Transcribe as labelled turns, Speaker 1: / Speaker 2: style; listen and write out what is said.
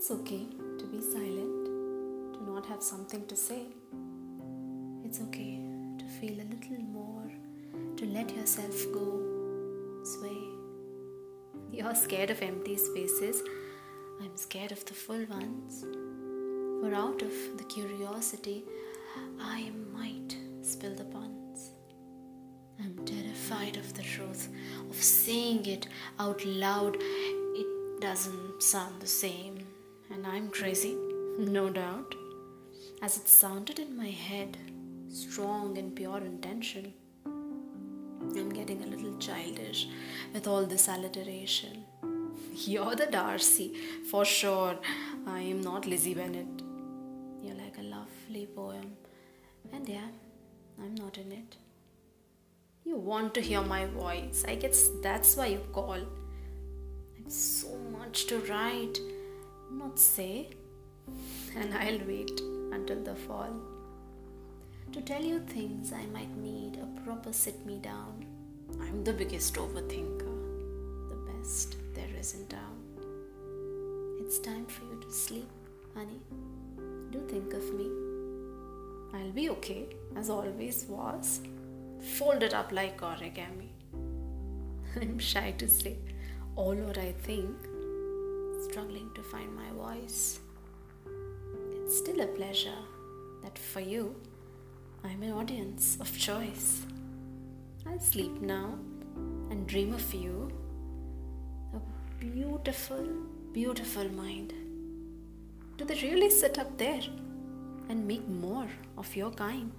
Speaker 1: It's okay to be silent, to not have something to say. It's okay to feel a little more, to let yourself go, sway. You're scared of empty spaces. I'm scared of the full ones. For out of the curiosity, I might spill the buns. I'm terrified of the truth, of saying it out loud. It doesn't sound the same, and I'm crazy, no doubt, as it sounded in my head, strong and pure intention. I'm getting a little childish with all this alliteration. You're the Darcy, for sure. I am not Lizzie Bennet. You're like a lovely poem. And yeah, I'm not in it. You want to hear my voice. I guess that's why you call. I've so much to write, not say. And I'll wait until the fall. To tell you things I might need a proper sit me down. I'm the biggest overthinker, the best there is in town. It's time for you to sleep, honey. Do think of me. I'll be okay, as always was. Folded up like origami. I'm shy to say all what I think, struggling to find my voice. It's still a pleasure that for you, I'm an audience of choice. I'll sleep now and dream of you. A beautiful, beautiful mind. Do they really sit up there and make more of your kind?